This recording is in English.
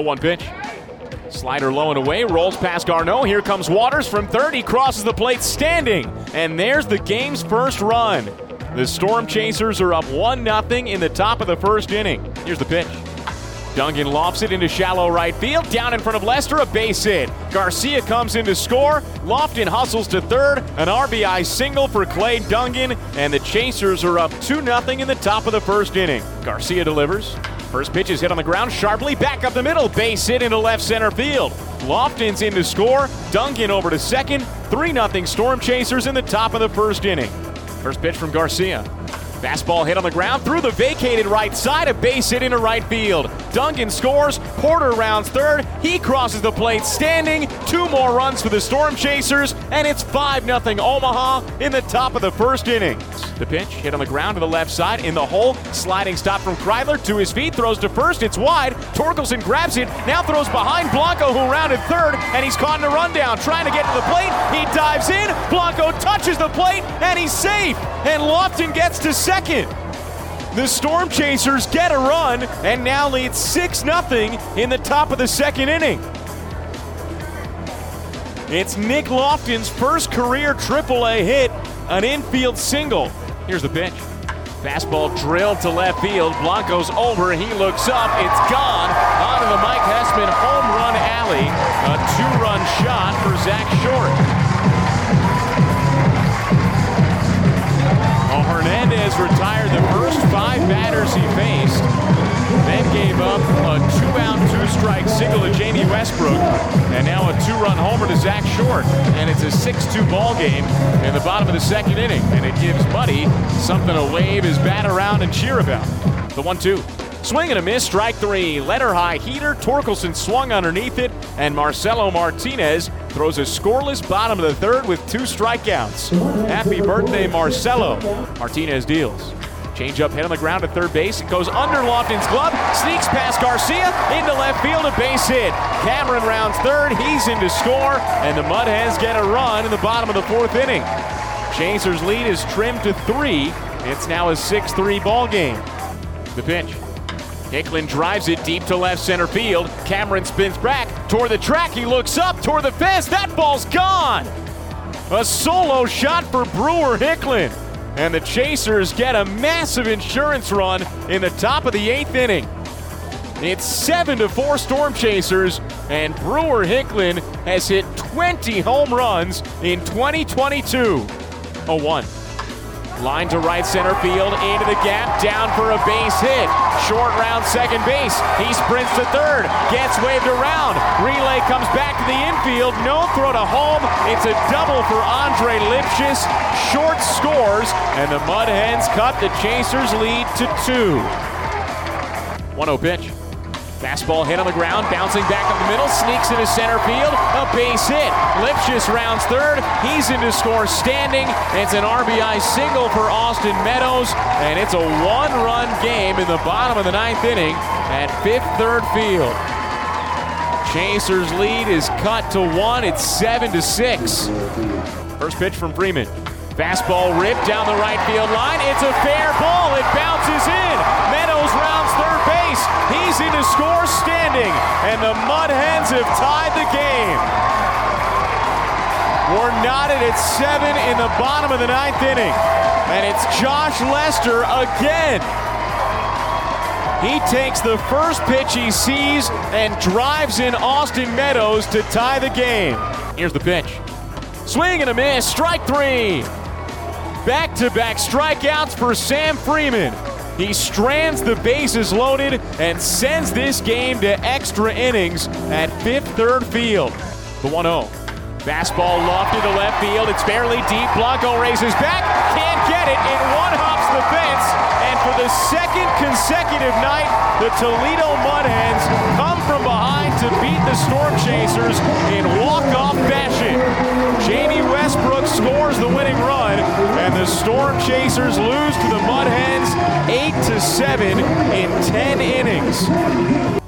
1 pitch. Slider low and away, rolls past Garneau. Here comes Waters from third. He crosses the plate standing. And there's the game's first run. The Storm Chasers are up 1 0 in the top of the first inning. Here's the pitch. Dungan lofts it into shallow right field. Down in front of Lester, a base hit. Garcia comes in to score. Loftin hustles to third. An RBI single for Clay Dungan. And the Chasers are up 2 0 in the top of the first inning. Garcia delivers. First pitch is hit on the ground sharply. Back up the middle. Base hit into left center field. Loftin's in to score. Dungan over to second. 3 0 Storm Chasers in the top of the first inning. First pitch from Garcia. Fastball hit on the ground through the vacated right side, a base hit into right field. Dungan scores, Porter rounds third, he crosses the plate standing. Two more runs for the Storm Chasers, and it's 5 0 Omaha in the top of the first inning. The pitch hit on the ground to the left side in the hole. Sliding stop from Kreidler to his feet, throws to first, it's wide. Torkelson grabs it, now throws behind Blanco, who rounded third, and he's caught in a rundown, trying to get to the plate. He dives in, Blanco touches the plate, and he's safe. And Loftin gets to second second. The Storm Chasers get a run and now lead 6 0 in the top of the second inning. It's Nick Loftin's first career AAA hit, an infield single. Here's the pitch. Fastball drilled to left field. Blanco's over. He looks up. It's gone. Onto the Mike Hessman home run alley. A two run shot for Zach Short. Hernandez retired the first five batters he faced, then gave up a two-out, two-strike single to Jamie Westbrook, and now a two-run homer to Zach Short, and it's a 6-2 ball game in the bottom of the second inning, and it gives Buddy something to wave his bat around and cheer about. The one-two. Swing and a miss, strike three. Letter high heater. Torkelson swung underneath it, and Marcelo Martinez throws a scoreless bottom of the third with two strikeouts. Happy birthday, Marcelo. Martinez deals. Change up hit on the ground at third base. It goes under Loftin's glove, sneaks past Garcia into left field, a base hit. Cameron rounds third, he's in to score, and the Mudhens get a run in the bottom of the fourth inning. Chasers' lead is trimmed to three. It's now a 6 3 ball game. The pitch. Hicklin drives it deep to left center field. Cameron spins back toward the track. He looks up toward the fence. That ball's gone. A solo shot for Brewer Hicklin. And the Chasers get a massive insurance run in the top of the eighth inning. It's 7 to 4 Storm Chasers, and Brewer Hicklin has hit 20 home runs in 2022. A 1. Line to right center field, into the gap, down for a base hit. Short round second base. He sprints to third, gets waved around. Relay comes back to the infield. No throw to home. It's a double for Andre Lipcius. Short scores, and the Mud Hens cut the Chasers' lead to two. 1 0 pitch. Fastball hit on the ground, bouncing back up the middle, sneaks into center field, a base hit. Lipcius rounds third, he's into score standing. It's an RBI single for Austin Meadows, and it's a one-run game in the bottom of the ninth inning at Fifth Third Field. Chasers lead is cut to one. It's seven to six. First pitch from Freeman. Fastball ripped down the right field line. It's a fair ball. It bounces in. Meadows rounds third base. He's in to score standing. And the Mud Hens have tied the game. We're knotted at seven in the bottom of the ninth inning. And it's Josh Lester again. He takes the first pitch he sees and drives in Austin Meadows to tie the game. Here's the pitch. Swing and a miss, strike three. Back to back strikeouts for Sam Freeman. He strands the bases loaded and sends this game to extra innings at Fifth Third Field. The 1 0. Fastball lofted to left field. It's fairly deep. Blanco raises back. Can't get it. It one hops the fence. And for the second consecutive night, the Toledo Mudhens come from behind to beat the Storm Chasers the Storm Chasers lose to the Mud Hens 8 to 7 in 10 innings.